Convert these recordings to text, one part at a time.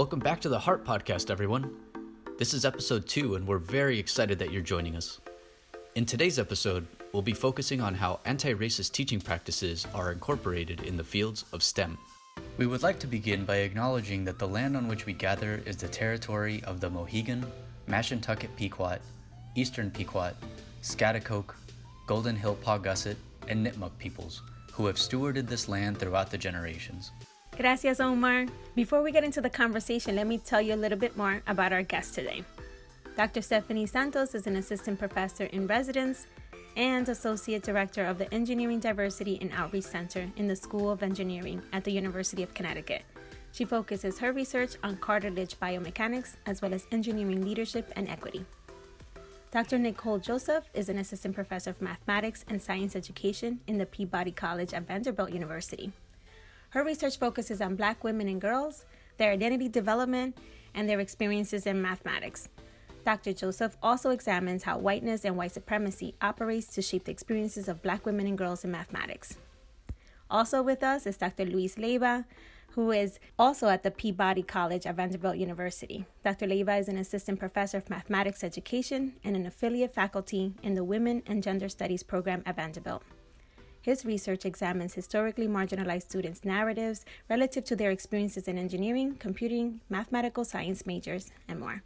Welcome back to the Heart Podcast, everyone. This is episode two, and we're very excited that you're joining us. In today's episode, we'll be focusing on how anti racist teaching practices are incorporated in the fields of STEM. We would like to begin by acknowledging that the land on which we gather is the territory of the Mohegan, Mashantucket Pequot, Eastern Pequot, Schaghticoke, Golden Hill Paugussett, and Nipmuc peoples, who have stewarded this land throughout the generations. Gracias, Omar. Before we get into the conversation, let me tell you a little bit more about our guest today. Dr. Stephanie Santos is an assistant professor in residence and associate director of the Engineering Diversity and Outreach Center in the School of Engineering at the University of Connecticut. She focuses her research on cartilage biomechanics as well as engineering leadership and equity. Dr. Nicole Joseph is an assistant professor of mathematics and science education in the Peabody College at Vanderbilt University. Her research focuses on Black women and girls, their identity development, and their experiences in mathematics. Dr. Joseph also examines how whiteness and white supremacy operates to shape the experiences of Black women and girls in mathematics. Also with us is Dr. Luis Leyva, who is also at the Peabody College at Vanderbilt University. Dr. Leyva is an assistant professor of mathematics education and an affiliate faculty in the Women and Gender Studies program at Vanderbilt. His research examines historically marginalized students' narratives relative to their experiences in engineering, computing, mathematical science majors, and more.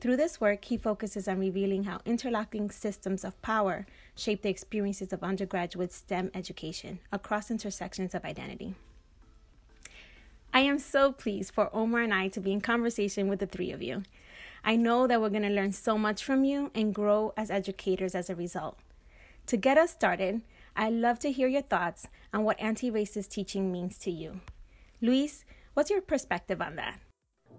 Through this work, he focuses on revealing how interlocking systems of power shape the experiences of undergraduate STEM education across intersections of identity. I am so pleased for Omar and I to be in conversation with the three of you. I know that we're going to learn so much from you and grow as educators as a result. To get us started, I'd love to hear your thoughts on what anti racist teaching means to you. Luis, what's your perspective on that?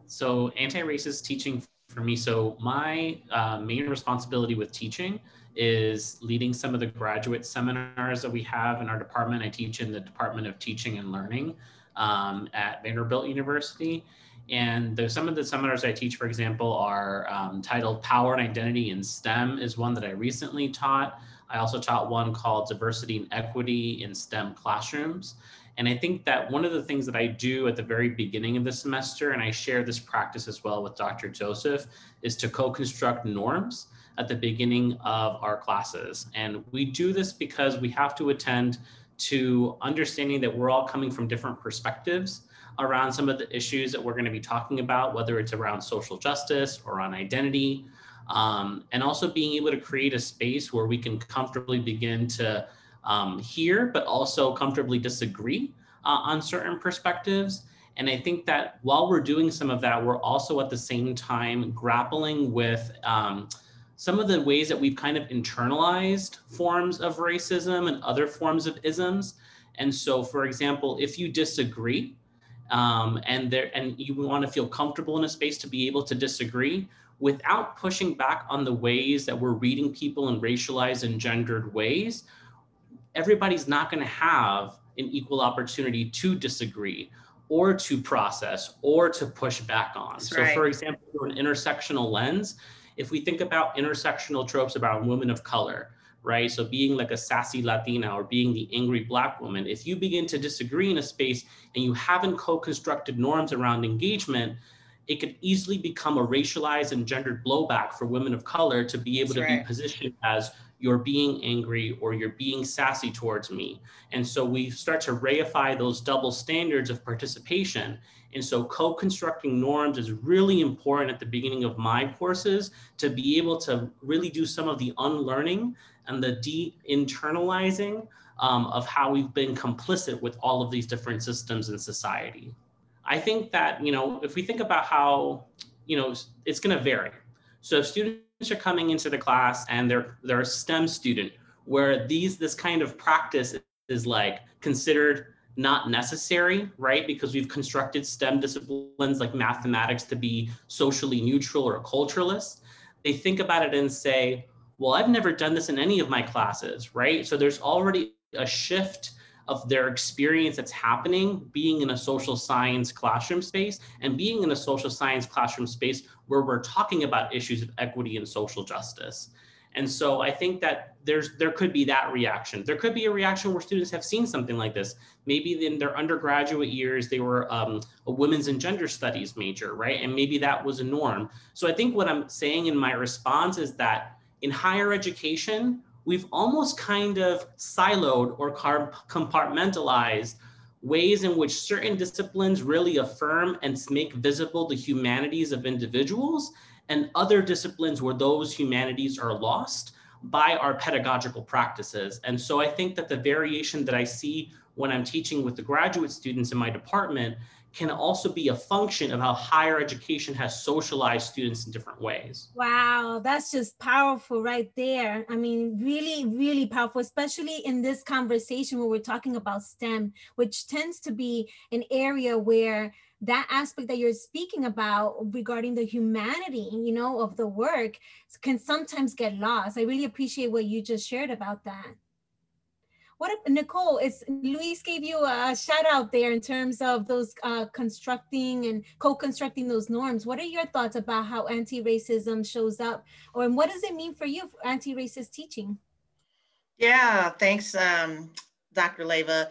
So, anti racist teaching for me, so my uh, main responsibility with teaching is leading some of the graduate seminars that we have in our department. I teach in the Department of Teaching and Learning um, at Vanderbilt University. And there's some of the seminars I teach, for example, are um, titled Power and Identity in STEM, is one that I recently taught. I also taught one called Diversity and Equity in STEM Classrooms. And I think that one of the things that I do at the very beginning of the semester, and I share this practice as well with Dr. Joseph, is to co construct norms at the beginning of our classes. And we do this because we have to attend to understanding that we're all coming from different perspectives around some of the issues that we're going to be talking about, whether it's around social justice or on identity um, and also being able to create a space where we can comfortably begin to um, hear, but also comfortably disagree uh, on certain perspectives. And I think that while we're doing some of that, we're also at the same time grappling with um, some of the ways that we've kind of internalized forms of racism and other forms of isms. And so, for example, if you disagree, um, and there and you want to feel comfortable in a space to be able to disagree, without pushing back on the ways that we're reading people in racialized and gendered ways, everybody's not going to have an equal opportunity to disagree or to process or to push back on. That's so, right. for example, through an intersectional lens, if we think about intersectional tropes about women of color, right? So, being like a sassy Latina or being the angry Black woman, if you begin to disagree in a space and you haven't co constructed norms around engagement, it could easily become a racialized and gendered blowback for women of color to be able That's to right. be positioned as you're being angry or you're being sassy towards me. And so we start to reify those double standards of participation. And so co constructing norms is really important at the beginning of my courses to be able to really do some of the unlearning and the de internalizing um, of how we've been complicit with all of these different systems in society. I think that, you know, if we think about how, you know, it's going to vary. So if students are coming into the class and they're they're a STEM student where these this kind of practice is like considered not necessary, right? Because we've constructed STEM disciplines like mathematics to be socially neutral or culturalist. They think about it and say, well, I've never done this in any of my classes, right? So there's already a shift of their experience that's happening being in a social science classroom space and being in a social science classroom space where we're talking about issues of equity and social justice. And so I think that there's there could be that reaction. There could be a reaction where students have seen something like this. Maybe in their undergraduate years they were um, a women's and gender studies major, right? And maybe that was a norm. So I think what I'm saying in my response is that in higher education, we've almost kind of siloed or compartmentalized ways in which certain disciplines really affirm and make visible the humanities of individuals and other disciplines where those humanities are lost by our pedagogical practices. And so I think that the variation that I see when I'm teaching with the graduate students in my department can also be a function of how higher education has socialized students in different ways. Wow, that's just powerful right there. I mean, really, really powerful, especially in this conversation where we're talking about STEM, which tends to be an area where that aspect that you're speaking about regarding the humanity you know of the work can sometimes get lost i really appreciate what you just shared about that what if, nicole is luis gave you a shout out there in terms of those uh, constructing and co-constructing those norms what are your thoughts about how anti-racism shows up or and what does it mean for you anti-racist teaching yeah thanks um, dr Leyva.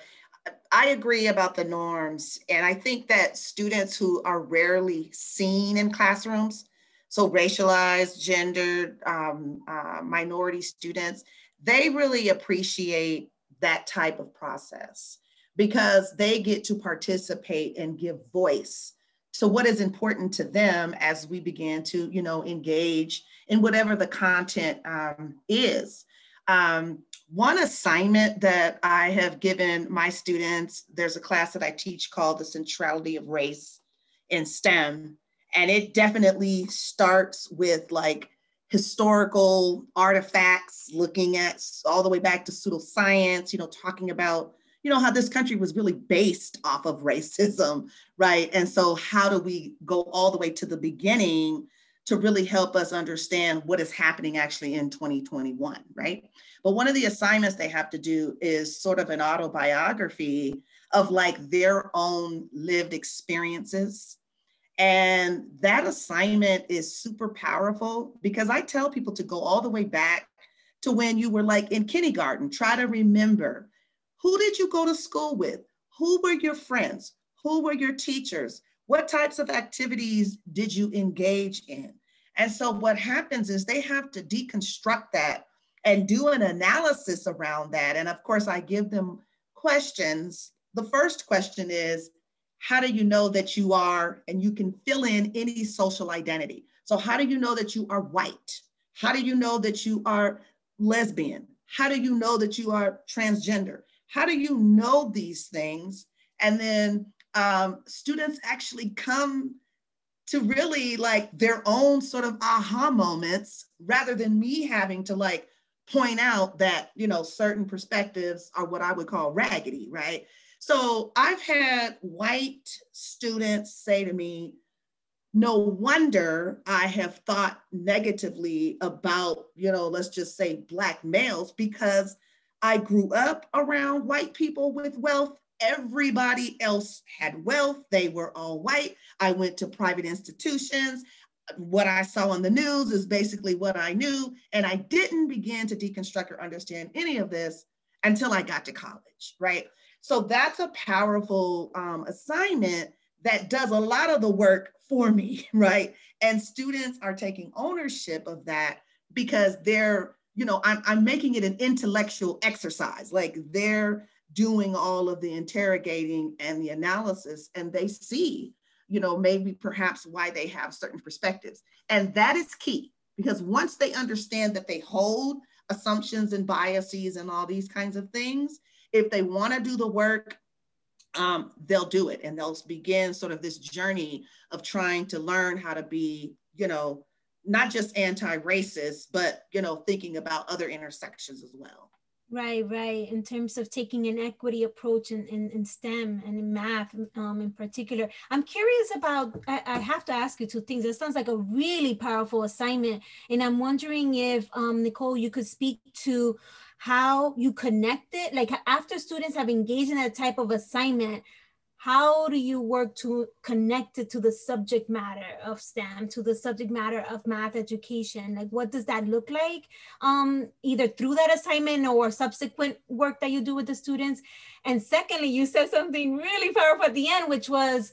I agree about the norms. And I think that students who are rarely seen in classrooms, so racialized, gendered, um, uh, minority students, they really appreciate that type of process because they get to participate and give voice to what is important to them as we begin to, you know, engage in whatever the content um, is. Um, one assignment that I have given my students, there's a class that I teach called The Centrality of Race in STEM. And it definitely starts with like historical artifacts, looking at all the way back to pseudoscience, you know, talking about, you know, how this country was really based off of racism, right? And so, how do we go all the way to the beginning to really help us understand what is happening actually in 2021, right? But one of the assignments they have to do is sort of an autobiography of like their own lived experiences. And that assignment is super powerful because I tell people to go all the way back to when you were like in kindergarten. Try to remember who did you go to school with? Who were your friends? Who were your teachers? What types of activities did you engage in? And so what happens is they have to deconstruct that and do an analysis around that. And of course, I give them questions. The first question is, how do you know that you are, and you can fill in any social identity. So, how do you know that you are white? How do you know that you are lesbian? How do you know that you are transgender? How do you know these things? And then um, students actually come to really like their own sort of aha moments rather than me having to like point out that you know certain perspectives are what i would call raggedy right so i've had white students say to me no wonder i have thought negatively about you know let's just say black males because i grew up around white people with wealth Everybody else had wealth. They were all white. I went to private institutions. What I saw on the news is basically what I knew. And I didn't begin to deconstruct or understand any of this until I got to college, right? So that's a powerful um, assignment that does a lot of the work for me, right? And students are taking ownership of that because they're, you know, I'm, I'm making it an intellectual exercise. Like they're doing all of the interrogating and the analysis and they see you know maybe perhaps why they have certain perspectives and that is key because once they understand that they hold assumptions and biases and all these kinds of things if they want to do the work um, they'll do it and they'll begin sort of this journey of trying to learn how to be you know not just anti-racist but you know thinking about other intersections as well Right, right. In terms of taking an equity approach in, in, in STEM and in math um, in particular. I'm curious about, I, I, have to ask you two things. It sounds like a really powerful assignment. And I'm wondering if, um, Nicole, you could speak to how you connect it, like after students have engaged in that type of assignment, how do you work to connect it to the subject matter of STEM, to the subject matter of math education? Like, what does that look like? Um, either through that assignment or subsequent work that you do with the students. And secondly, you said something really powerful at the end, which was,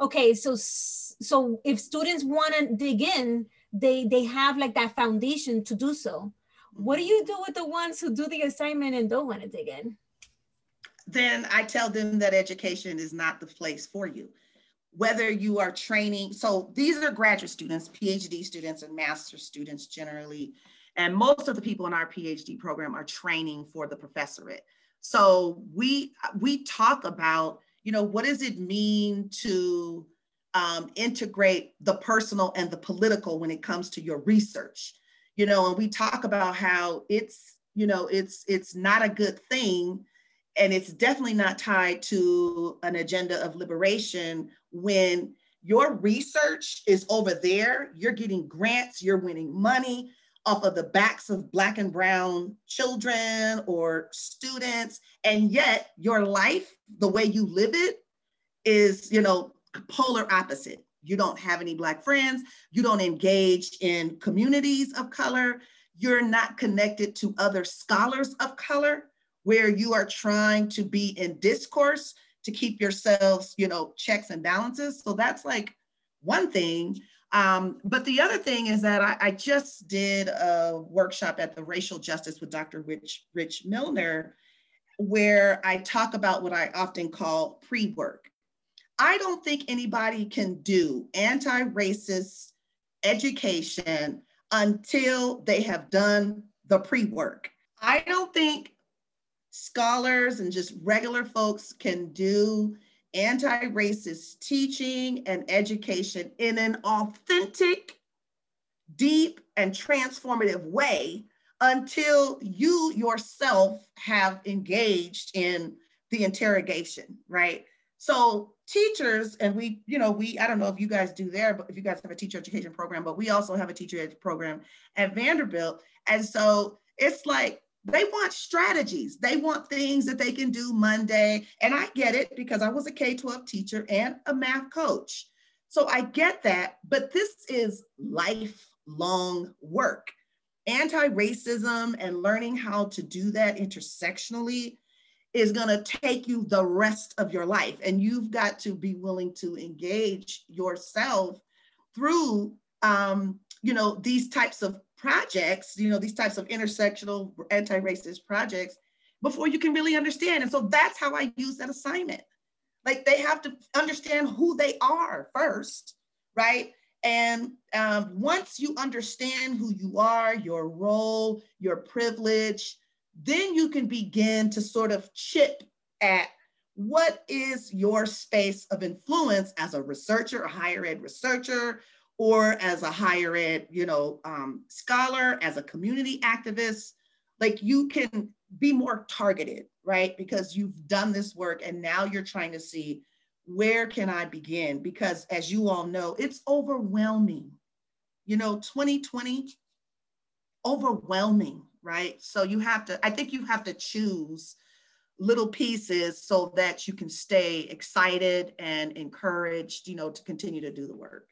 okay, so so if students want to dig in, they they have like that foundation to do so. What do you do with the ones who do the assignment and don't want to dig in? then I tell them that education is not the place for you. Whether you are training, so these are graduate students, PhD students, and master students generally. And most of the people in our PhD program are training for the professorate. So we we talk about, you know, what does it mean to um, integrate the personal and the political when it comes to your research, you know, and we talk about how it's, you know, it's it's not a good thing and it's definitely not tied to an agenda of liberation when your research is over there you're getting grants you're winning money off of the backs of black and brown children or students and yet your life the way you live it is you know polar opposite you don't have any black friends you don't engage in communities of color you're not connected to other scholars of color where you are trying to be in discourse to keep yourselves, you know, checks and balances. So that's like one thing. Um, but the other thing is that I, I, just did a workshop at the Racial Justice with Dr. Rich, Rich Milner, where I talk about what I often call pre-work. I don't think anybody can do anti-racist education until they have done the pre-work. I don't think scholars and just regular folks can do anti-racist teaching and education in an authentic, deep, and transformative way until you yourself have engaged in the interrogation, right? So teachers, and we, you know, we, I don't know if you guys do there, but if you guys have a teacher education program, but we also have a teacher ed program at Vanderbilt. And so it's like they want strategies. They want things that they can do Monday. And I get it because I was a K 12 teacher and a math coach. So I get that. But this is lifelong work. Anti racism and learning how to do that intersectionally is going to take you the rest of your life. And you've got to be willing to engage yourself through um, you know these types of projects, you know, these types of intersectional anti-racist projects before you can really understand. And so that's how I use that assignment. Like they have to understand who they are first, right? And um, once you understand who you are, your role, your privilege, then you can begin to sort of chip at what is your space of influence as a researcher, a higher ed researcher, or as a higher ed, you know, um, scholar, as a community activist, like you can be more targeted, right? Because you've done this work and now you're trying to see where can I begin? Because as you all know, it's overwhelming. You know, 2020, overwhelming, right? So you have to, I think you have to choose little pieces so that you can stay excited and encouraged, you know, to continue to do the work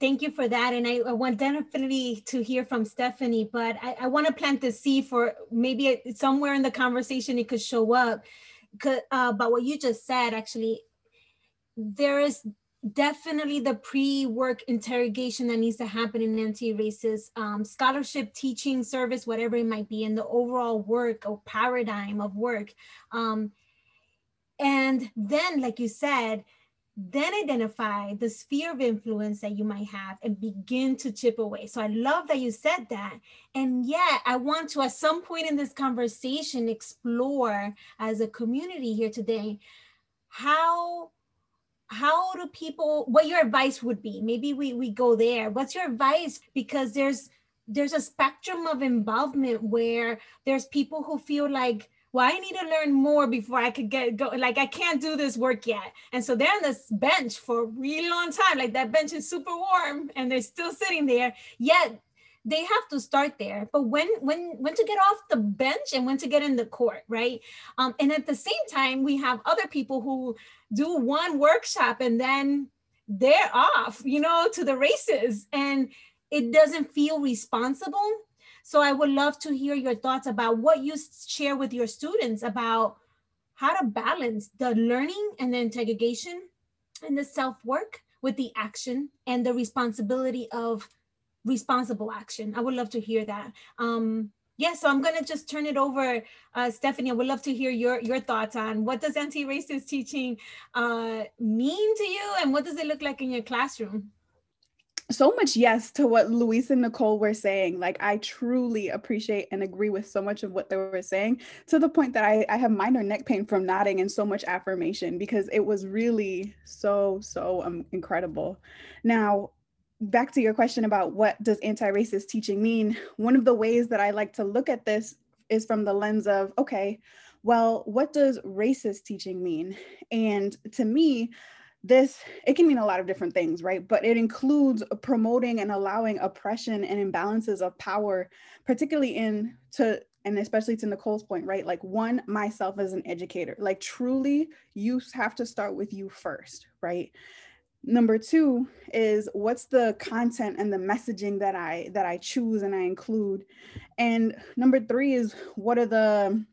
thank you for that. And I, I, want definitely to hear from Stephanie, but I, I want to plant the seed for maybe somewhere in the conversation it could show up. Could, uh, but what you just said, actually, there is definitely the pre-work interrogation that needs to happen in anti-racist um, scholarship teaching service whatever it might be in the overall work or paradigm of work um, and then like you said then identify the sphere of influence that you might have and begin to chip away. So I love that you said that. And yet, I want to, at some point in this conversation, explore as a community here today how how do people what your advice would be maybe we we go there what's your advice because there's there's a spectrum of involvement where there's people who feel like well, I need to learn more before I could get go. Like I can't do this work yet. And so they're on this bench for a really long time. Like that bench is super warm and they're still sitting there. Yet they have to start there. But when when when to get off the bench and when to get in the court right? Um, and at the same time we have other people who do one workshop and then they're off you know to the races. And it doesn't feel responsible. So i would love to hear your thoughts about what you share with your students about how to balance the learning and the integration and the self work with the action and the responsibility of responsible action. I would love to hear that. Um, yeah, so I'm gonna just turn it over, uh, Stephanie. I would love to hear your your thoughts on what does anti-racist teaching uh, mean to you, and what does it look like in your classroom? so much yes to what Luis and Nicole were saying. Like I truly appreciate and agree with so much of what they were saying to the point that I, I have minor neck pain from nodding and so much affirmation because it was really so, so um, incredible. Now, back to your question about what does anti-racist teaching mean? One of the ways that I like to look at this is from the lens of, okay, well, what does racist teaching mean? And to me, this it can mean a lot of different things right but it includes promoting and allowing oppression and imbalances of power particularly in to and especially to nicole's point right like one myself as an educator like truly you have to start with you first right number two is what's the content and the messaging that i that i choose and i include and number three is what are the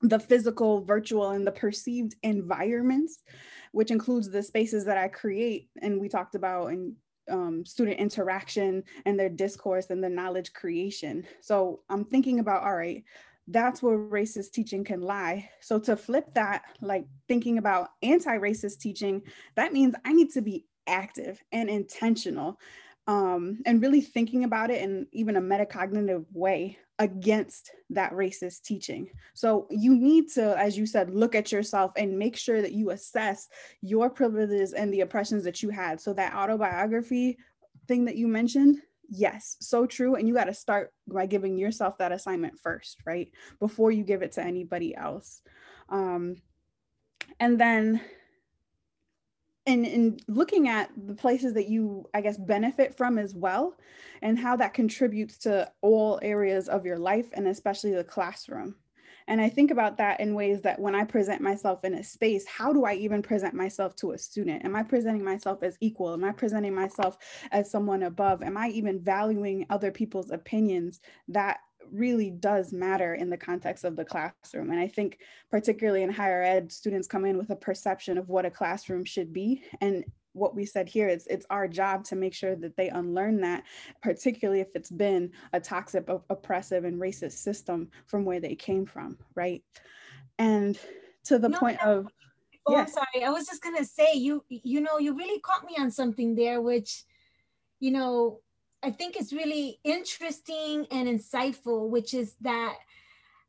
the physical virtual and the perceived environments which includes the spaces that I create. And we talked about and um, student interaction and their discourse and the knowledge creation. So I'm thinking about, all right, that's where racist teaching can lie. So to flip that, like thinking about anti racist teaching, that means I need to be active and intentional um, and really thinking about it in even a metacognitive way against that racist teaching. So you need to, as you said, look at yourself and make sure that you assess your privileges and the oppressions that you had. So that autobiography thing that you mentioned, yes, so true. And you got to start by giving yourself that assignment first, right? Before you give it to anybody else. Um, and then and in looking at the places that you i guess benefit from as well and how that contributes to all areas of your life and especially the classroom and i think about that in ways that when i present myself in a space how do i even present myself to a student am i presenting myself as equal am i presenting myself as someone above am i even valuing other people's opinions that really does matter in the context of the classroom. And I think, particularly in higher ed, students come in with a perception of what a classroom should be. And what we said here is it's our job to make sure that they unlearn that, particularly if it's been a toxic, oppressive, and racist system from where they came from, right? And to the no, point no. of Oh, I'm sorry. I was just gonna say you you know you really caught me on something there, which you know I think is really interesting and insightful, which is that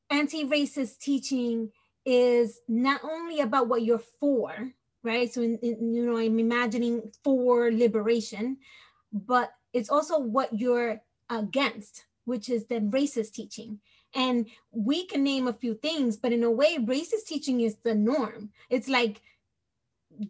anti-racist teaching is not only about what you're for, right? So, in, in, you know, I'm imagining for liberation, but it's also what you're against, which is the racist teaching. And we can name a few things, but in a way, racist teaching is the norm. It's like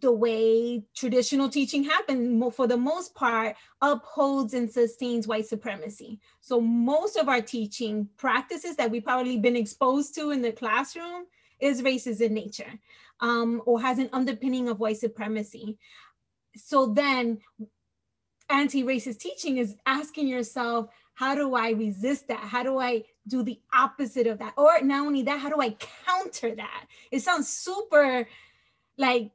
the way traditional teaching happened, for the most part upholds and sustains white supremacy so most of our teaching practices that we've probably been exposed to in the classroom is racist in nature um, or has an underpinning of white supremacy. So then anti-racist teaching is asking yourself how do i resist that? How do i do the opposite of that? Or not only that how do i counter that? It sounds super like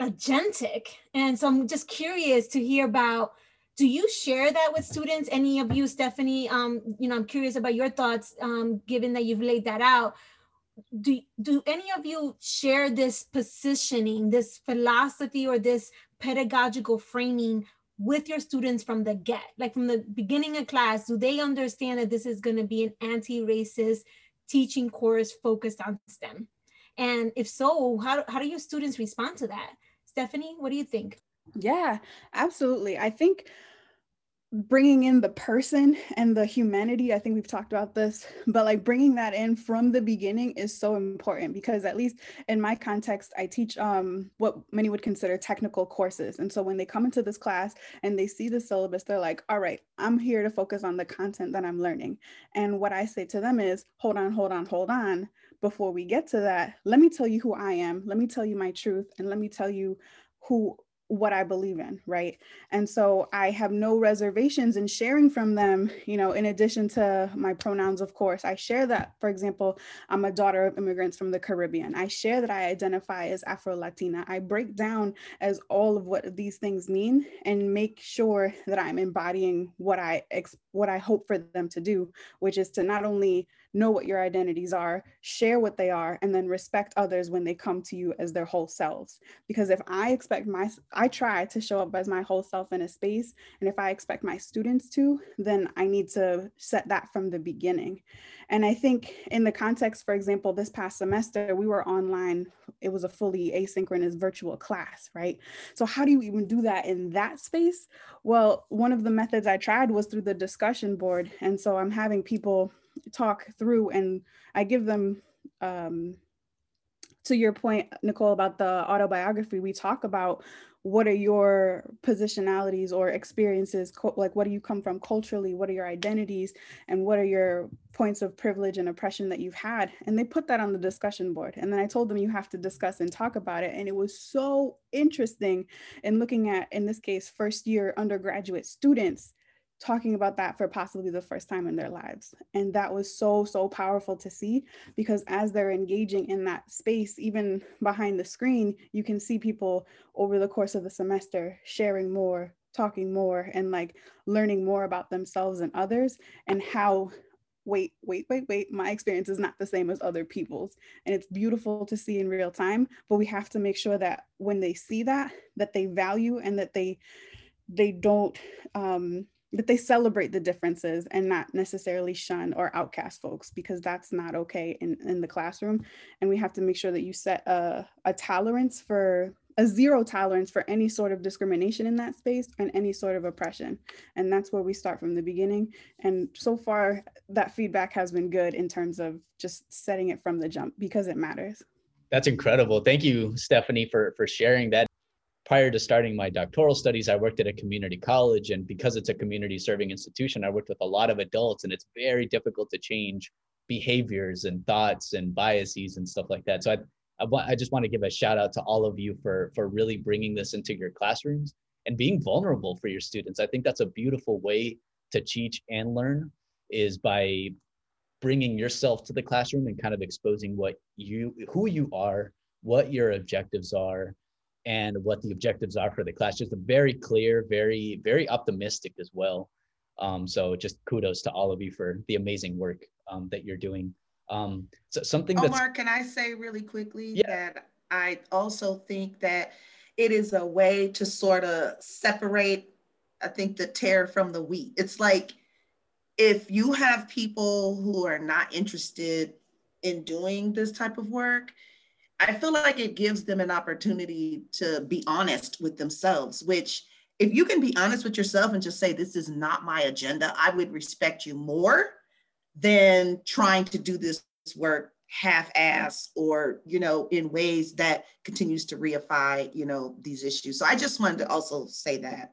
agentic. And so I'm just curious to hear about do you share that with students? Any of you stephanie? Um, you know i'm curious about your thoughts um, given that you've laid that out do, do any of you share this positioning this philosophy or this pedagogical framing with your students from the get like from the beginning of class do they understand that this is going to be an anti-racist teaching course focused on stem and if so how, how do your students respond to that Stephanie, what do you think? Yeah, absolutely. I think bringing in the person and the humanity i think we've talked about this but like bringing that in from the beginning is so important because at least in my context i teach um what many would consider technical courses. And so when they come into this class and they see the syllabus they're like all right i'm here to focus on the content that i'm learning. And what i say to them is hold on hold on hold on. Before we get to that let me tell you who i am. Let me tell you my truth and let me tell you who what I believe in, right? And so I have no reservations in sharing from them, you know, in addition to my pronouns, of course. I share that, for example, I'm a daughter of immigrants from the Caribbean. I share that I identify as Afro Latina. I break down as all of what these things mean and make sure that I'm embodying what I ex- what I hope for them to do, which is to not only know what your identities are, share what they are, and then respect others when they come to you as their whole selves. Because if I expect my, I try to show up as my whole self in a space, and if I expect my students to, then I need to set that from the beginning. And I think in the context, for example, this past semester, we were online, it was a fully asynchronous virtual class, right? So, how do you even do that in that space? Well, one of the methods I tried was through the discussion board. And so I'm having people talk through and I give them um, to your point, Nicole, about the autobiography, we talk about what are your positionalities or experiences, like what do you come from culturally, what are your identities, and what are your points of privilege and oppression that you've had. And they put that on the discussion board. And then I told them you have to discuss and talk about it. And it was so interesting in looking at, in this case, first year undergraduate students talking about that for possibly the first time in their lives. And that was so, so powerful to see because as they're engaging in that space, even behind the screen, you can see people over the course of the semester sharing more, talking more, and like learning more about themselves and others and how. Wait, wait, wait, wait. My experience is not the same as other people's. And it's beautiful to see in real time, but we have to make sure that when they see that, that they value and that they they don't um, that they celebrate the differences and not necessarily shun or outcast folks because that's not okay in, in the classroom. And we have to make sure that you set a, a tolerance for a zero tolerance for any sort of discrimination in that space and any sort of oppression. And that's where we start from the beginning. And so far that feedback has been good in terms of just setting it from the jump because it matters. That's incredible. Thank you stephanie for for sharing that prior to starting my doctoral studies, I worked at a community college. And because it's a community serving institution, I worked with a lot of adults, and it's very difficult to change behaviors and thoughts and biases and stuff like that. So I, I, just want to give a shout out to all of you for, for really bringing this into your classrooms and being vulnerable for your students. I think that's a beautiful way to teach and learn is by bringing yourself to the classroom and kind of exposing what you who you are what your objectives are and what the objectives are for the class. Just a very clear, very, very optimistic as well. Um, so just kudos to all of you for the amazing work um, that you're doing. Um, so something that's- Omar, can I say really quickly yeah. that I also think that it is a way to sort of separate, I think, the tare from the wheat. It's like if you have people who are not interested in doing this type of work, I feel like it gives them an opportunity to be honest with themselves, which if you can be honest with yourself and just say, this is not my agenda, I would respect you more than trying to do this work half-ass or you know in ways that continues to reify you know these issues. So i just wanted to also say that.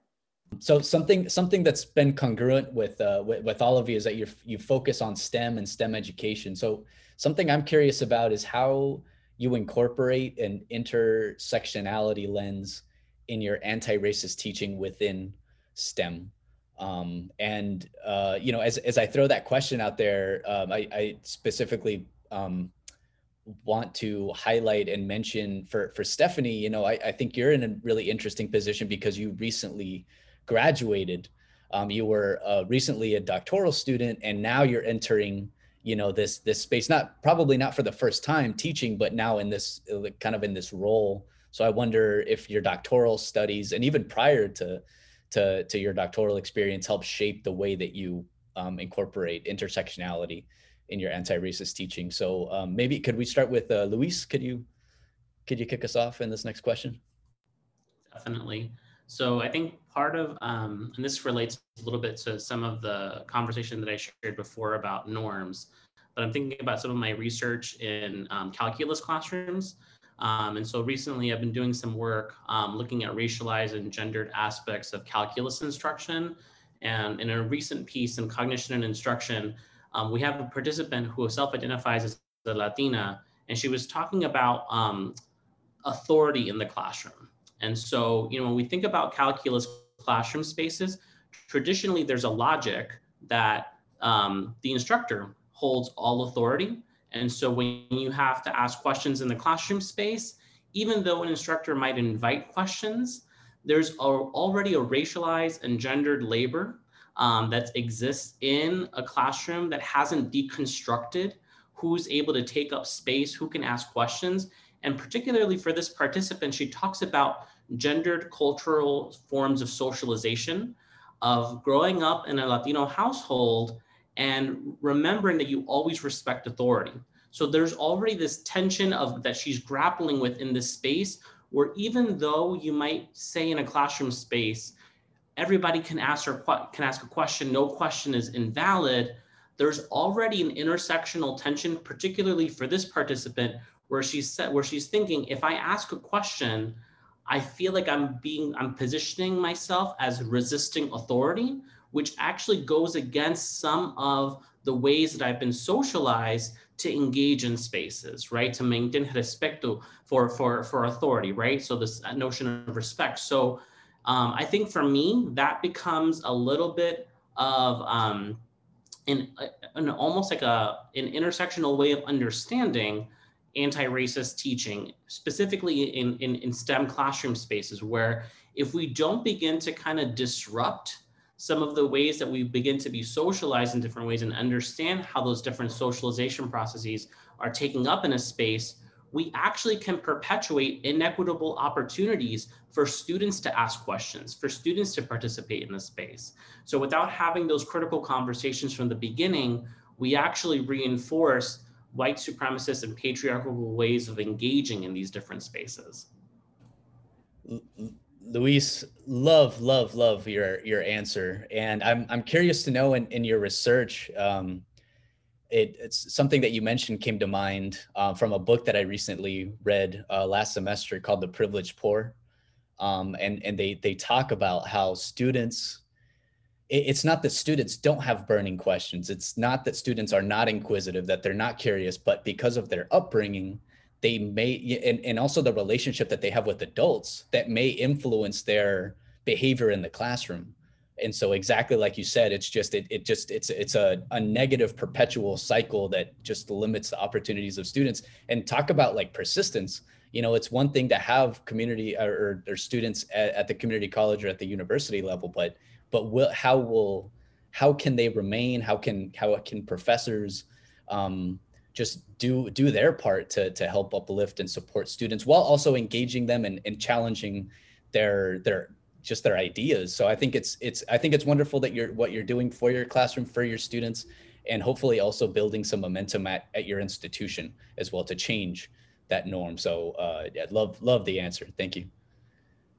So something something that's been congruent with uh with, with all of you is that you you focus on stem and stem education. So something i'm curious about is how you incorporate an intersectionality lens in your anti-racist teaching within STEM. Um, and uh, you know, as as I throw that question out there, um, I, I, specifically um, want to highlight and mention for for Stephanie. You know, I, I, think you're in a really interesting position because you recently graduated. Um, you were uh, recently a doctoral student, and now you're entering you know this this space not probably not for the first time teaching but now in this kind of in this role. So i wonder if your doctoral studies and even prior to to to your doctoral experience helped shape the way that you um, incorporate intersectionality in your anti-racist teaching. So um, maybe could we start with uh, luis? Could you could you kick us off in this next question? Definitely So I think part of, um, and this relates a little bit to some of the conversation that I shared before about norms, but I'm thinking about some of my research in um, calculus classrooms. Um, and so recently I've been doing some work um, looking at racialized and gendered aspects of calculus instruction. And in a recent piece in cognition and instruction, um, we have a participant who self-identifies as a Latina, and she was talking about um, authority in the classroom. And so, you know, when we think about calculus classroom spaces, traditionally there's a logic that um, the instructor holds all authority. And so when you have to ask questions in the classroom space, even though an instructor might invite questions, there's a, already a racialized and gendered labor um, that exists in a classroom that hasn't deconstructed who's able to take up space, who can ask questions. And particularly for this participant, she talks about gendered cultural forms of socialization, of growing up in a Latino household and remembering that you always respect authority. So there's already this tension of that she's grappling with in this space where even though you might say in a classroom space, everybody can ask her can ask a question, no question is invalid. There's already an intersectional tension, particularly for this participant, where she's set, where she's thinking, if I ask a question, I feel like I'm being I'm positioning myself as resisting authority, which actually goes against some of the ways that I've been socialized to engage in spaces, right? To maintain respeto for for for authority, right? So this notion of respect. So um, I think for me that becomes a little bit of um, an, an almost like a an intersectional way of understanding anti-racist teaching, specifically in, in, in STEM classroom spaces, where if we don't begin to kind of disrupt some of the ways that we begin to be socialized in different ways and understand how those different socialization processes are taking up in a space, we actually can perpetuate inequitable opportunities for students to ask questions, for students to participate in the space. So without having those critical conversations from the beginning, we actually reinforce white supremacist and patriarchal ways of engaging in these different spaces. Luis, love, love, love your your answer, and I'm I'm curious to know in in your research. Um, it, it's something that you mentioned came to mind uh, from a book that I recently read uh, last semester called "The Privileged Poor," um, and and they they talk about how students. It, it's not that students don't have burning questions. It's not that students are not inquisitive, that they're not curious, but because of their upbringing, they may and, and also the relationship that they have with adults that may influence their behavior in the classroom. And so exactly like you said it's just it, it just it's it's a, a negative perpetual cycle that just limits the opportunities of students. And talk about like persistence. You know it's one thing to have community or, or students at, at, the community college or at the university level but but will how will how can they remain? How can how can professors um, just do do their part to to help uplift and support students while also engaging them and, and challenging their their just their ideas? So i think it's it's i think it's wonderful that you're what you're doing for your classroom for your students and hopefully also building some momentum at, at your institution as well to change that norm. So uh yeah, love love the answer. Thank you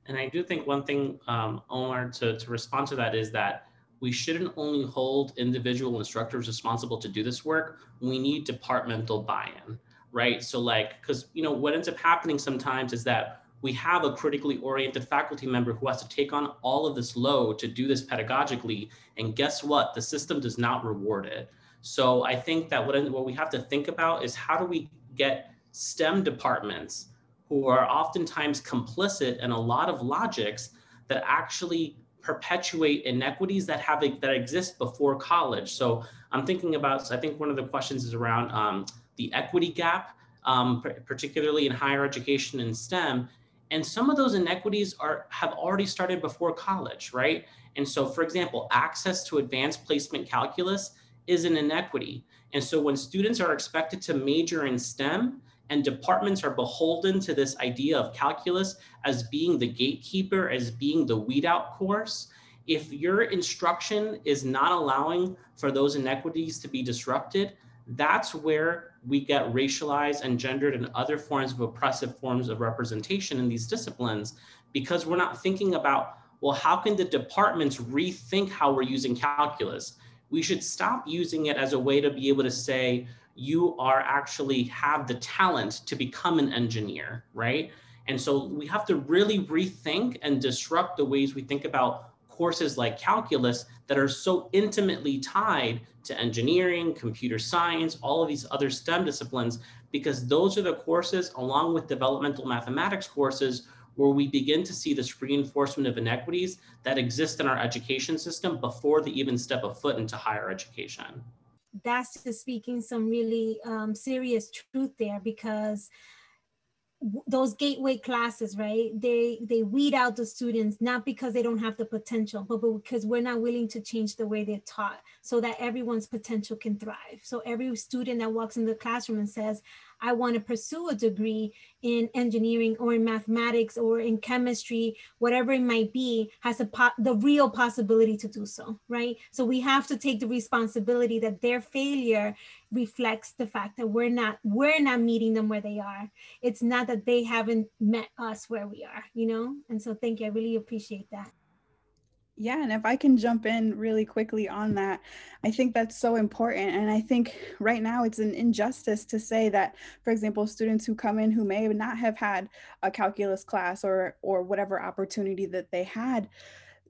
and i do think one thing um omar to, to respond to that is that we shouldn't only hold individual instructors responsible to do this work. We need departmental buy-in, right? So like, because you know what ends up happening sometimes is that we have a critically oriented faculty member who has to take on all of this load to do this pedagogically, and guess what? The system does not reward it. So I think that what what we have to think about is how do we get STEM departments who are oftentimes complicit in a lot of logics that actually perpetuate inequities that have that exist before college. So I'm thinking about. So I think one of the questions is around um, the equity gap, um, particularly in higher education and STEM. And some of those inequities are have already started before college, right? And so, for example, access to advanced placement calculus is an inequity. And so, when students are expected to major in STEM, and departments are beholden to this idea of calculus as being the gatekeeper, as being the weed out course. If your instruction is not allowing for those inequities to be disrupted, that's where we get racialized and gendered and other forms of oppressive forms of representation in these disciplines because we're not thinking about, well, how can the departments rethink how we're using calculus? We should stop using it as a way to be able to say, you are actually have the talent to become an engineer, right? And so we have to really rethink and disrupt the ways we think about courses like calculus that are so intimately tied to engineering, computer science, all of these other STEM disciplines, because those are the courses, along with developmental mathematics courses, where we begin to see this reinforcement of inequities that exist in our education system before they even step a foot into higher education. That's just speaking some really um, serious truth there because those gateway classes right? They they weed out the students not because they don't have the potential but, but because we're not willing to change the way they're taught so that everyone's potential can thrive. So every student that walks in the classroom and says I want to pursue a degree in engineering or in mathematics or in chemistry, whatever it might be, has po- the real possibility to do so, right? So we have to take the responsibility that their failure reflects the fact that we're not we're not meeting them where they are. It's not that they haven't met us where we are, you know. And so, thank you. I really appreciate that. Yeah, and if I can jump in really quickly on that, I think that's so important. And I think right now it's an injustice to say that, for example, students who come in who may not have had a calculus class or or whatever opportunity that they had,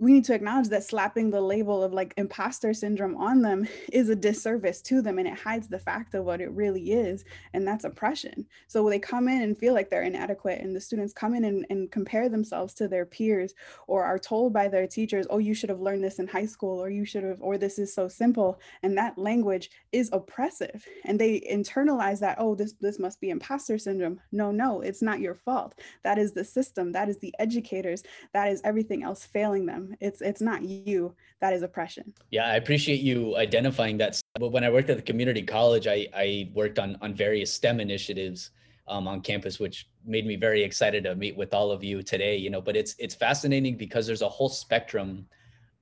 we need to acknowledge that slapping the label of like imposter syndrome on them is a disservice to them and it hides the fact of what it really is and that's oppression. So they come in and feel like they're inadequate and the students come in and, and compare themselves to their peers or are told by their teachers oh you should have learned this in high school or you should have or this is so simple and that language is oppressive and they internalize that oh this this must be imposter syndrome. No no it's not your fault. That is the system that is the educators that is everything else failing them it's it's not you that is oppression yeah i appreciate you identifying that but when i worked at the community college i i worked on on various stem initiatives um, on campus which made me very excited to meet with all of you today you know but it's it's fascinating because there's a whole spectrum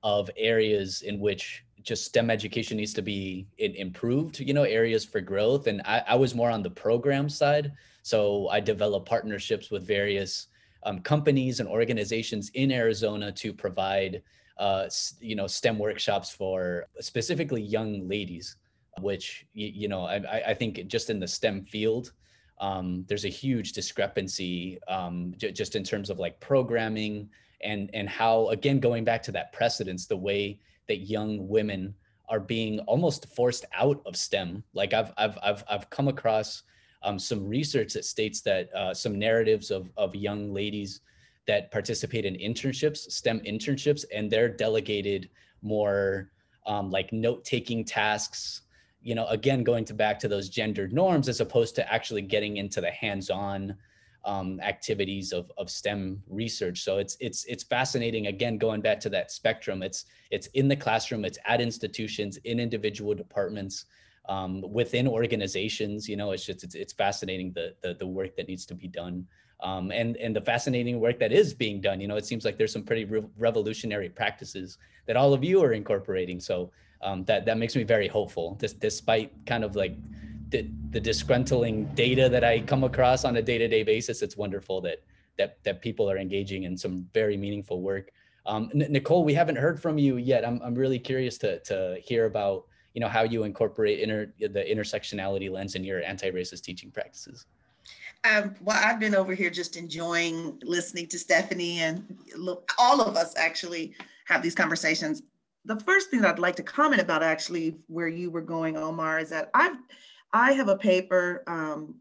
of areas in which just STEM education needs to be improved, you know, areas for growth. And I, I was more on the program side. So I developed partnerships with various um, companies and organizations in Arizona to provide, uh, you know, STEM workshops for specifically young ladies, which, you, you know, I, I think just in the STEM field, um, there's a huge discrepancy um, j- just in terms of like programming and and how again going back to that precedence the way that young women are being almost forced out of STEM. Like I've I've I've I've come across um, some research that states that uh, some narratives of, of young ladies that participate in internships, STEM internships, and they're delegated more um, like note taking tasks. You know, again, going to back to those gendered norms as opposed to actually getting into the hands on um, activities of, of STEM research. So it's it's it's fascinating. Again, going back to that spectrum, it's it's in the classroom, it's at institutions, in individual departments um, within organizations. You know, it's just it's, it's fascinating the, the, the work that needs to be done. Um, and and the fascinating work that is being done. You know, it seems like there's some pretty re- revolutionary practices that all of you are incorporating. So um, that that makes me very hopeful, despite kind of like the, the disgruntling data that I come across on a day-to-day basis. It's wonderful that that that people are engaging in some very meaningful work. Um, N- Nicole, we haven't heard from you yet. I'm I'm really curious to to hear about you know how you incorporate inter, the intersectionality lens in your anti-racist teaching practices? Um, well i've been over here just enjoying listening to stephanie and look, all of us actually have these conversations. The first thing that i'd like to comment about actually where you were going omar is that i've i have a paper um,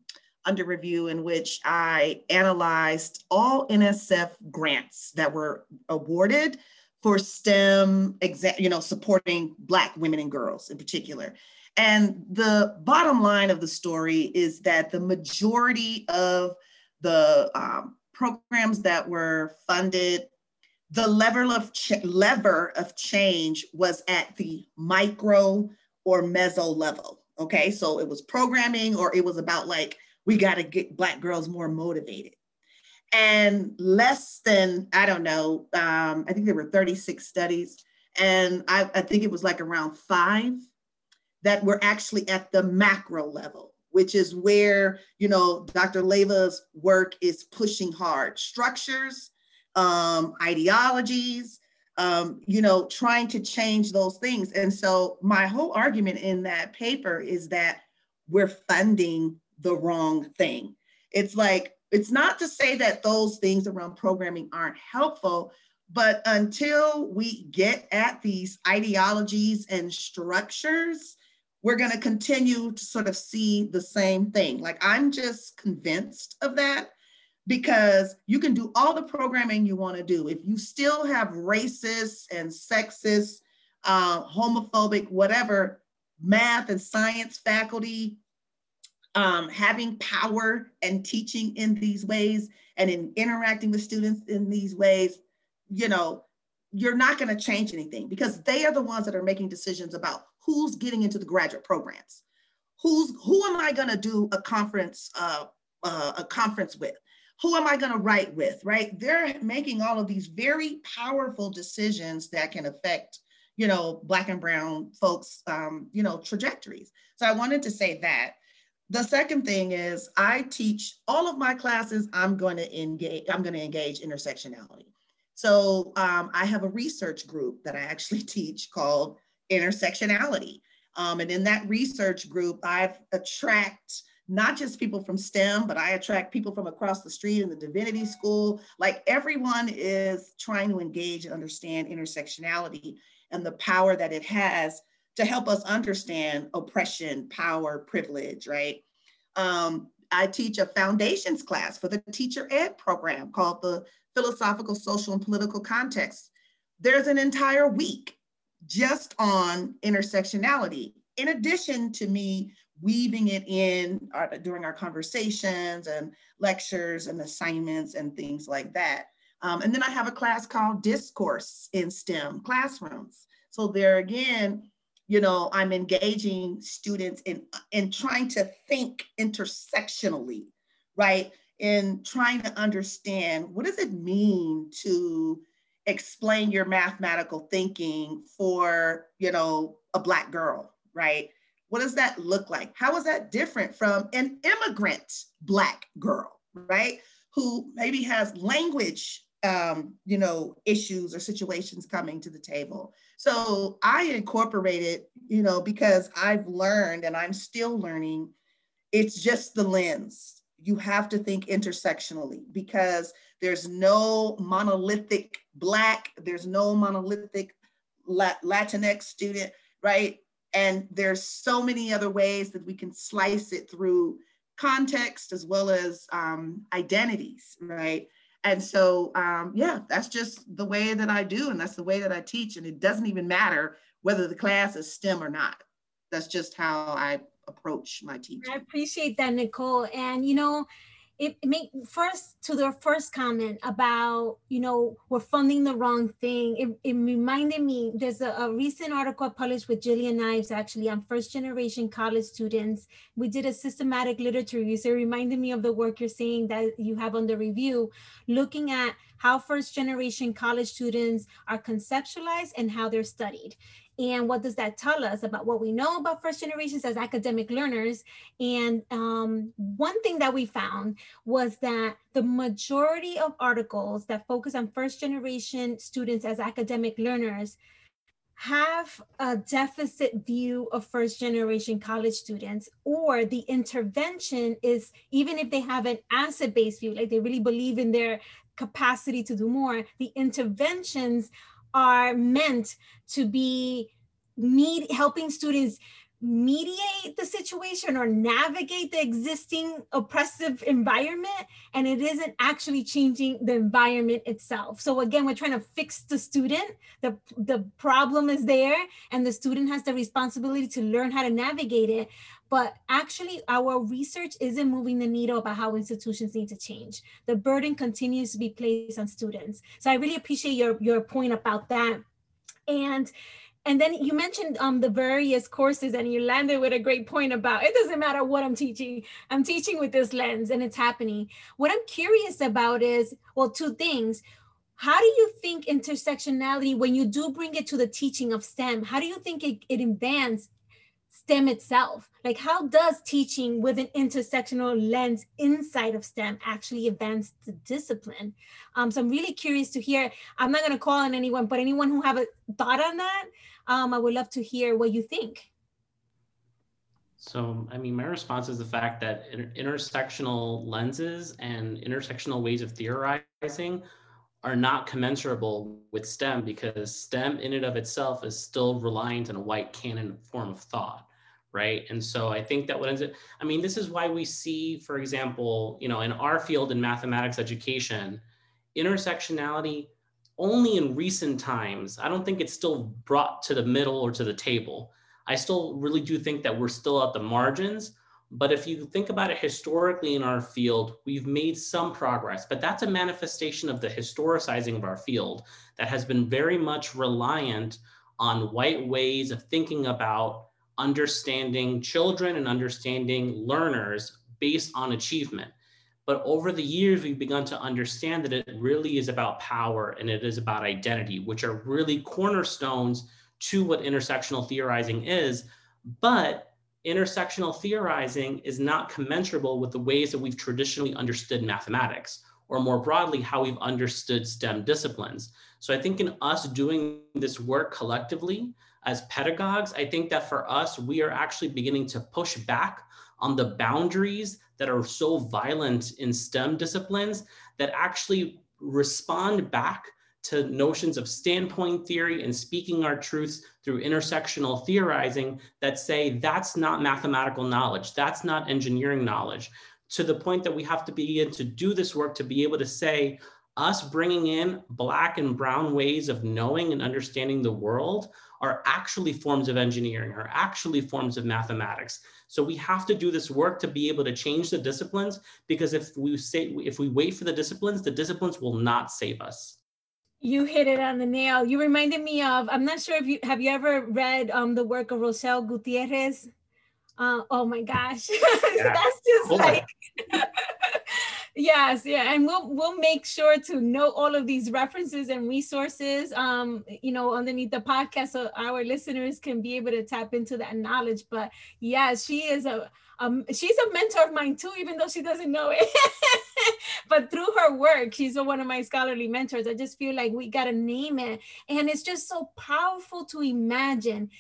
under review in which I analyzed all NSF grants that were awarded for STEM, exa- you know, supporting Black women and girls in particular. And the bottom line of the story is that the majority of the um, programs that were funded, the level of ch- lever of change was at the micro or meso level. Okay, so it was programming, or it was about like we got to get Black girls more motivated and less than i don't know um, i think there were 36 studies and I, I, think it was like around five that were actually at the macro level which is where you know dr Leyva's work is pushing hard structures um, ideologies, um, you know, trying to change those things. And so my whole argument in that paper is that we're funding the wrong thing. It's like, it's not to say that those things around programming aren't helpful, but until we get at these ideologies and structures, we're going to continue to sort of see the same thing. Like, I'm just convinced of that because you can do all the programming you want to do. If you still have racist and sexist, uh, homophobic, whatever, math and science faculty um, having power and teaching in these ways and in interacting with students in these ways, you know, you're not going to change anything because they are the ones that are making decisions about who's getting into the graduate programs. Who's who am I going to do a conference uh, uh, a conference with? Who am I going to write with? Right? They're making all of these very powerful decisions that can affect you know black and brown folks um, you know trajectories. So I wanted to say that. The second thing is I teach all of my classes. I'm going to engage. I'm going to engage intersectionality. So um, I have a research group that I actually teach called intersectionality. Um, and in that research group, I've attract not just people from STEM, but I attract people from across the street in the divinity school. Like everyone is trying to engage and understand intersectionality and the power that it has to help us understand oppression, power, privilege, right? Um, I teach a foundations class for the teacher ed program called the philosophical, social, and political context. There's an entire week just on intersectionality, in addition to me weaving it in uh, during our conversations and lectures and assignments and things like that. Um, and then I have a class called Discourse in STEM Classrooms. So there again, you know, I'm engaging students in, in trying to think intersectionally, right? In trying to understand what does it mean to explain your mathematical thinking for, you know, a Black girl, right? What does that look like? How is that different from an immigrant Black girl, right? Who maybe has language um, you know, issues or situations coming to the table. So I incorporated, you know, because I've learned and I'm still learning, it's just the lens. You have to think intersectionally because there's no monolithic Black, there's no monolithic Latinx student, right? And there's so many other ways that we can slice it through context as well as um, identities, right? And so, um, yeah, that's just the way that I do, and that's the way that I teach. And it doesn't even matter whether the class is STEM or not. That's just how I approach my teaching. I appreciate that, Nicole. And you know, it, it make first to their first comment about you know we're funding the wrong thing. It, it reminded me there's a, a, recent article published with Jillian knives actually on first generation college students. We did a systematic literature review so it reminded me of the work you're saying that you have under review looking at how first generation college students are conceptualized and how they're studied and what does that tell us about what we know about first generations as academic learners? And um, one thing that we found was that the majority of articles that focus on first generation students as academic learners have a deficit view of first generation college students or the intervention is even if they have an asset based view like they really believe in their capacity to do more the interventions are meant to be need helping students mediate the situation or navigate the existing oppressive environment and it isn't actually changing the environment itself. So again we're trying to fix the student. The the problem is there and the student has the responsibility to learn how to navigate it. But actually our research isn't moving the needle about how institutions need to change. The burden continues to be placed on students. So i really appreciate your your point about that. And and then you mentioned um, the various courses and you landed with a great point about it doesn't matter what i'm teaching i'm teaching with this lens and it's happening. What i'm curious about is well two things. How do you think intersectionality when you do bring it to the teaching of stem how do you think it, it advance STEM itself? Like, how does teaching with an intersectional lens inside of STEM actually advance the discipline? Um, so I'm really curious to hear. I'm not going to call on anyone, but anyone who have a thought on that, um, I would love to hear what you think. So, I mean, my response is the fact that inter- intersectional lenses and intersectional ways of theorizing are not commensurable with STEM because STEM in and of itself is still reliant on a white canon form of thought, right? And so I think that what ends up, I mean, this is why we see, for example, you know, in our field in mathematics education, intersectionality only in recent times, I don't think it's still brought to the middle or to the table. I still really do think that we're still at the margins, but if you think about it historically in our field, we've made some progress, but that's a manifestation of the historicizing of our field that has been very much reliant on white ways of thinking about understanding children and understanding learners based on achievement. But over the years, we've begun to understand that it really is about power and it is about identity, which are really cornerstones to what intersectional theorizing is. But intersectional theorizing is not commensurable with the ways that we've traditionally understood mathematics, or more broadly, how we've understood STEM disciplines. So I think in us doing this work collectively as pedagogues, I think that for us, we are actually beginning to push back on the boundaries that are so violent in STEM disciplines that actually respond back to notions of standpoint theory and speaking our truths through intersectional theorizing that say that's not mathematical knowledge, that's not engineering knowledge, to the point that we have to begin to do this work to be able to say, us bringing in black and brown ways of knowing and understanding the world are actually forms of engineering, are actually forms of mathematics. So we have to do this work to be able to change the disciplines because if we say if we wait for the disciplines, the disciplines will not save us you hit it on the nail. You reminded me of, I'm not sure if you have you ever read um the work of Rochelle Gutierrez. Uh, oh my gosh. Yeah. That's just like yes, yeah. And we'll we'll make sure to note all of these references and resources um, you know, underneath the podcast so our listeners can be able to tap into that knowledge. But yeah, she is a um, she's a mentor of mine too, even though she doesn't know it. but through her work, she's one of my scholarly mentors. I just feel like we got to name it. And it's just so powerful to imagine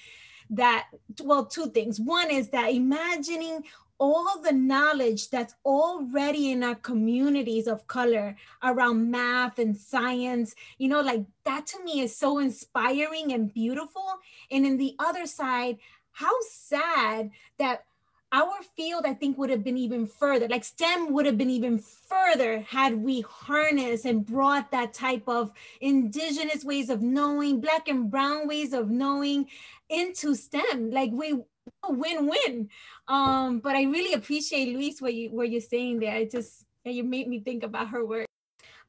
that, well, two things. One is that imagining all the knowledge that's already in our communities of color around math and science, you know, like that to me is so inspiring and beautiful. And in the other side, how sad that our field, I think, would have been even further. Like STEM would have been even further had we harnessed and brought that type of indigenous ways of knowing, black and brown ways of knowing into STEM. Like we win-win. Um, but I really appreciate Luis what you what you're saying there. It just you made me think about her work.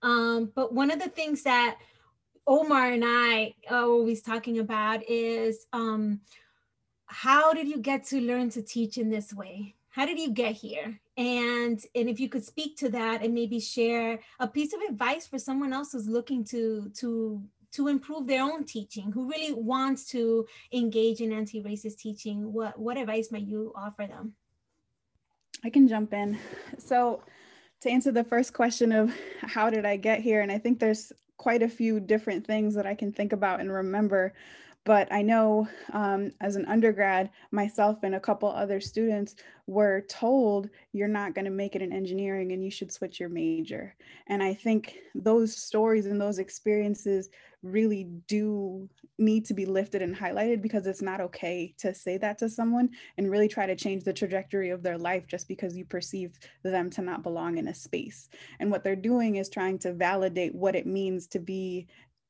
Um, but one of the things that Omar and I are always talking about is um, how did you get to learn to teach in this way? How did you get here? And and if you could speak to that and maybe share a piece of advice for someone else who's looking to to to improve their own teaching, who really wants to engage in anti-racist teaching, what what advice might you offer them? I can jump in. So to answer the first question of how did I get here, and I think there's quite a few different things that I can think about and remember but I know um, as an undergrad, myself and a couple other students were told you're not going to make it in engineering and you should switch your major. And I think those stories and those experiences really do need to be lifted and highlighted because it's not okay to say that to someone and really try to change the trajectory of their life just because you perceive them to not belong in a space. And what they're doing is trying to validate what it means to be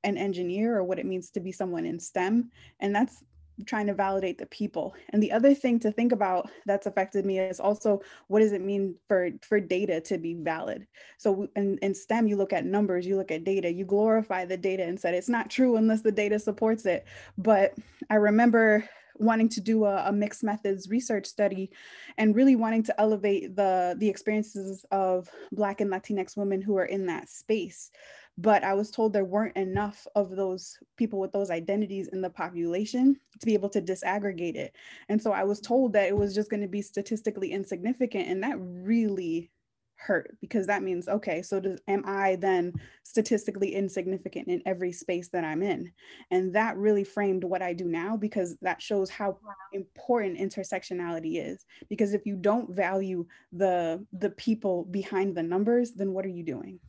an engineer or what it means to be someone in STEM. And that's trying to validate the people. And the other thing to think about that's affected me is also what does it mean for for data to be valid? So in, in STEM, you look at numbers, you look at data, you glorify the data and said it's not true unless the data supports it. But I remember wanting to do a, a, mixed methods research study and really wanting to elevate the the experiences of black and latinx women who are in that space but I was told there weren't enough of those people with those identities in the population to be able to disaggregate it. And so I was told that it was just going to be statistically insignificant. And that really hurt because that means okay so does, am i then statistically insignificant in every space that i'm in? And that really framed what i do now because that shows how important intersectionality is. Because if you don't value the the people behind the numbers then what are you doing?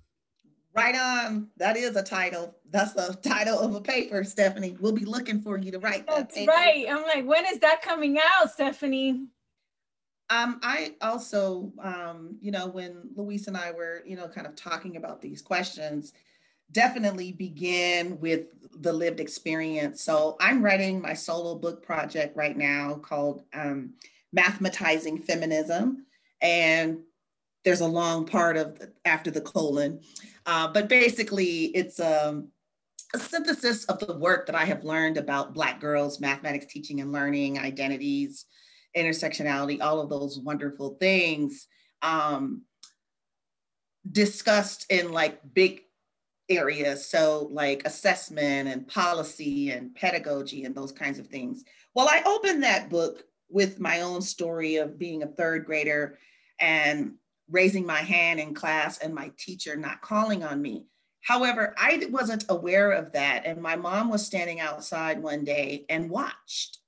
Right on. That is a title. That's the title of a paper stephanie. We'll be looking for you to write that that's right. I'm like when is that coming out stephanie um, I also, um, you know, when Luis and I were, you know, kind of talking about these questions, definitely begin with the lived experience. So I'm writing my solo book project right now called um, Mathematizing Feminism. And there's a long part of after the colon. Uh, but basically, it's um, a synthesis of the work that I have learned about Black girls, mathematics teaching and learning, identities, intersectionality, all of those wonderful things um, discussed in like big areas. So, like assessment and policy and pedagogy and those kinds of things. Well, I opened that book with my own story of being a third grader and raising my hand in class and my teacher not calling on me. However, I wasn't aware of that. And my mom was standing outside one day and watched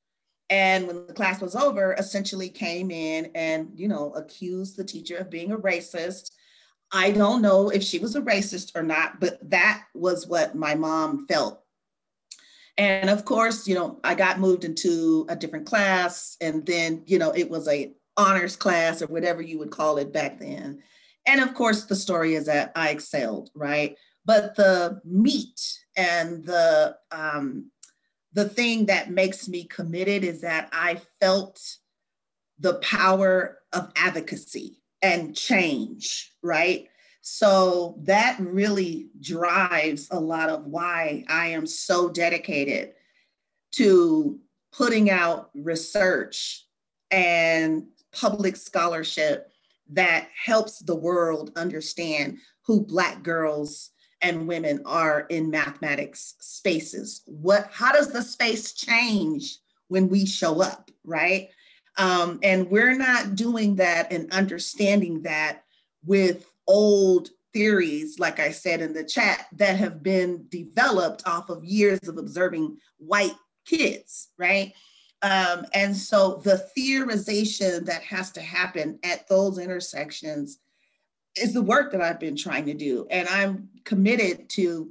and when the class was over essentially came in and you know accused the teacher of being a racist. I don't know if she was a racist or not but that was what my mom felt. And of course you know i got moved into a different class and then you know it was a honors class or whatever you would call it back then. And of course the story is that i excelled right? But the meat and the um, the thing that makes me committed is that I felt the power of advocacy and change, right? So that really drives a lot of why I am so dedicated to putting out research and public scholarship that helps the world understand who Black girls and women are in mathematics spaces. What, how does the space change when we show up, right? Um, and we're not doing that and understanding that with old theories, like I said in the chat, that have been developed off of years of observing white kids, right? Um, and so the theorization that has to happen at those intersections is the work that I've been trying to do. And I'm committed to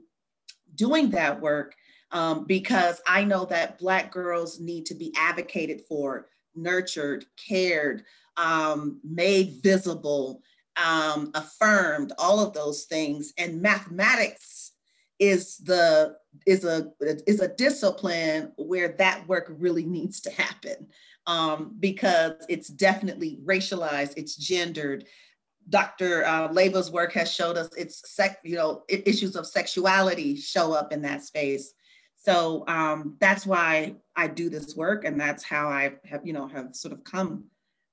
doing that work um, because I know that Black girls need to be advocated for, nurtured, cared, um, made visible, um, affirmed, all of those things. And mathematics is the is a is a discipline where that work really needs to happen um, because it's definitely racialized, it's gendered, Dr. Uh, Leyva's work has showed us it's sec, you know, issues of sexuality show up in that space. So um, that's why I do this work, and that's how I have, you know, have sort of come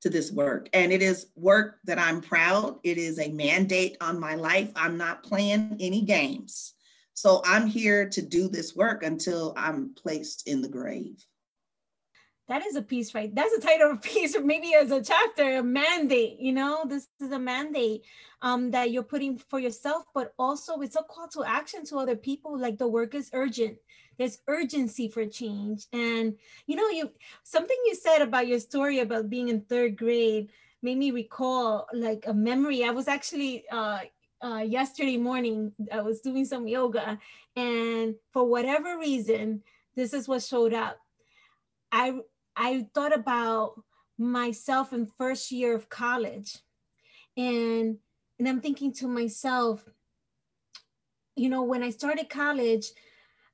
to this work. And it is work that I'm proud. It is a mandate on my life. I'm not playing any games. So I'm here to do this work until I'm placed in the grave that is a piece right that's a title of a piece or maybe as a chapter a mandate you know? This is a mandate um, that you're putting for yourself but also it's a call to action to other people. Like the work is urgent. There's urgency for change. And you know you something you said about your story about being in third grade made me recall like a memory. I was actually uh, uh, yesterday morning i was doing some yoga and for whatever reason this is what showed up. I I thought about myself in first year of college. And and I'm thinking to myself you know when I started college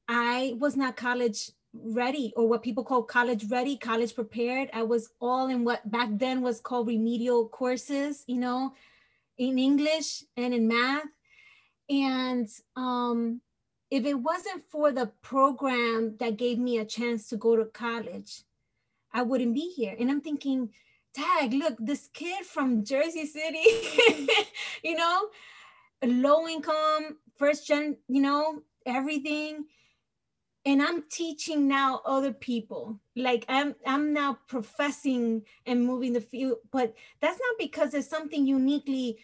I was not college ready or what people call college ready college prepared. I was all in what back then was called remedial courses you know in English and in math. And um if it wasn't for the program that gave me a chance to go to college I wouldn't be here. And I'm thinking, tag, look, this kid from Jersey City, you know, low income first gen, you know, everything. And I'm teaching now other people. Like I'm I'm now professing and moving the field, but that's not because there's something uniquely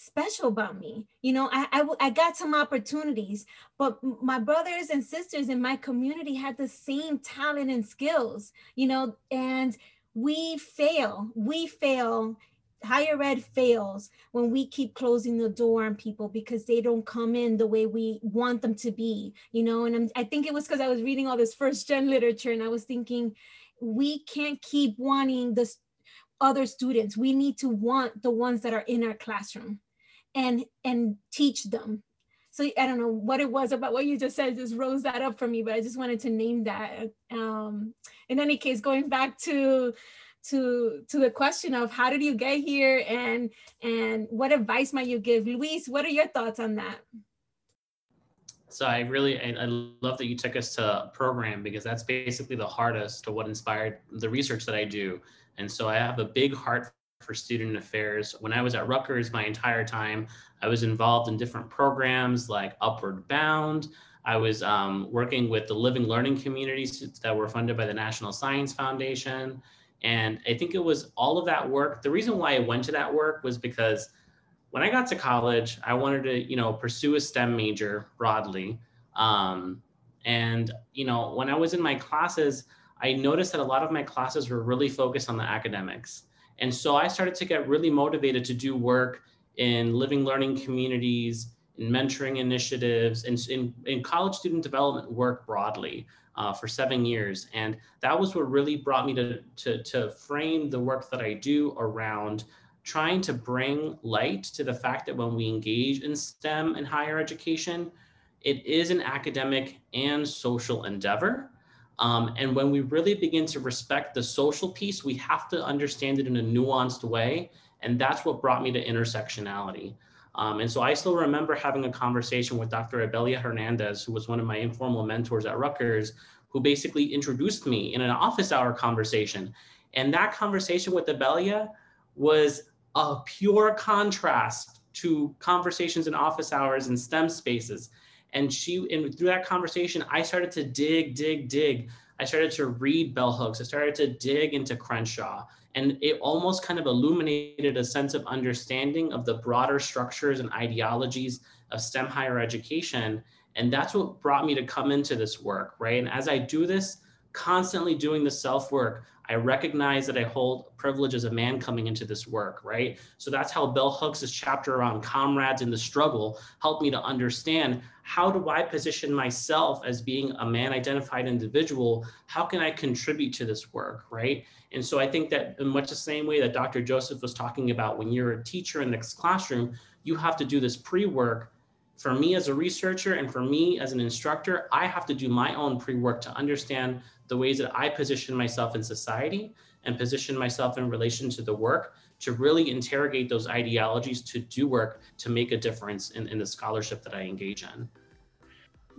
special about me. You know, I, I, I got some opportunities, but my brothers and sisters in my community had the same talent and skills, you know, and we fail. We fail. Higher ed fails when we keep closing the door on people because they don't come in the way we want them to be, you know. And I'm, I think it was because I was reading all this first gen literature and I was thinking, we can't keep wanting the other students. We need to want the ones that are in our classroom and and teach them. So i don't know what it was about what you just said just rose that up for me but i just wanted to name that. Um in any case going back to to to the question of how did you get here and and what advice might you give? Luis what are your thoughts on that? So i really I, I love that you took us to program because that's basically the hardest to what inspired the research that i do. And so i have a big heart for student affairs. When I was at Rutgers, my entire time, I was involved in different programs like Upward Bound. I was um, working with the living learning communities that were funded by the National Science Foundation. And I think it was all of that work. The reason why I went to that work was because when I got to college, I wanted to, you know, pursue a STEM major broadly. Um, and, you know, when I was in my classes, I noticed that a lot of my classes were really focused on the academics. And so I started to get really motivated to do work in living learning communities, in mentoring initiatives, and in, in college student development work broadly uh, for seven years. And that was what really brought me to, to, to frame the work that I do around trying to bring light to the fact that when we engage in STEM in higher education, it is an academic and social endeavor. Um, and when we really begin to respect the social piece, we have to understand it in a nuanced way. And that's what brought me to intersectionality. Um, and so I still remember having a conversation with Dr. Ebelia Hernandez, who was one of my informal mentors at Rutgers, who basically introduced me in an office hour conversation. And that conversation with Ebelia was a pure contrast to conversations in office hours and STEM spaces. And she, and through that conversation, I started to dig, dig, dig. I started to read bell hooks. I started to dig into Crenshaw. And it almost kind of illuminated a sense of understanding of the broader structures and ideologies of STEM higher education. And that's what brought me to come into this work, right? And as I do this, constantly doing the self work, I recognize that I hold privilege as a man coming into this work, right? So that's how Bell Hooks' chapter around comrades in the struggle helped me to understand how do I position myself as being a man identified individual? How can I contribute to this work, right? And so I think that in much the same way that Dr. Joseph was talking about when you're a teacher in the classroom, you have to do this pre work for me as a researcher and for me as an instructor, I have to do my own pre work to understand the ways that I position myself in society and position myself in relation to the work to really interrogate those ideologies to do work to make a difference in, in the scholarship that I engage in.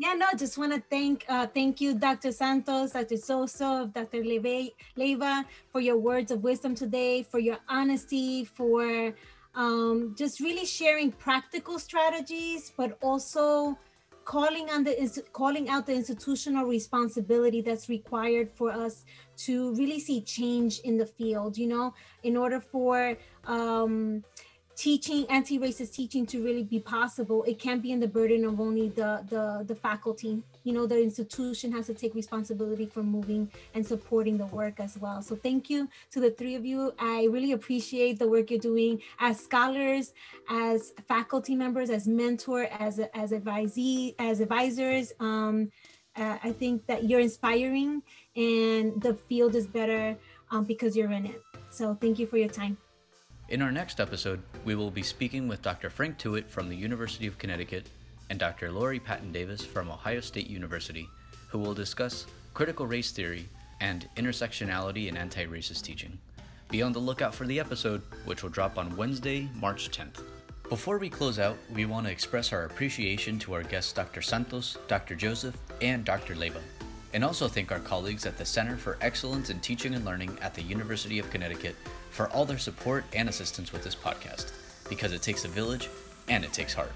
Yeah, no, just want to thank uh, thank you, Dr. Santos, Dr. Soso, Dr. Leyva, for your words of wisdom today, for your honesty, for um, just really sharing practical strategies, but also calling on the calling out the institutional responsibility that's required for us to really see change in the field you know in order for um, teaching anti-racist teaching to really be possible it can't be in the burden of only the the the faculty. You know the institution has to take responsibility for moving and supporting the work as well. So thank you to the three of you. I really appreciate the work you're doing as scholars as faculty members as mentor as as advisee as advisors. Um, uh, i think that you're inspiring and the field is better um, because you're in it. So thank you for your time in our next episode, we will be speaking with Dr. Frank Tuitt from the University of Connecticut and Dr. Lori Patton Davis from Ohio State University, who will discuss critical race theory and intersectionality in anti racist teaching. Be on the lookout for the episode, which will drop on Wednesday, March 10th. Before we close out, we want to express our appreciation to our guests Dr. Santos, Dr. Joseph, and Dr. Leyva, and also thank our colleagues at the Center for Excellence in Teaching and Learning at the University of Connecticut for all their support and assistance with this podcast, because it takes a village and it takes heart.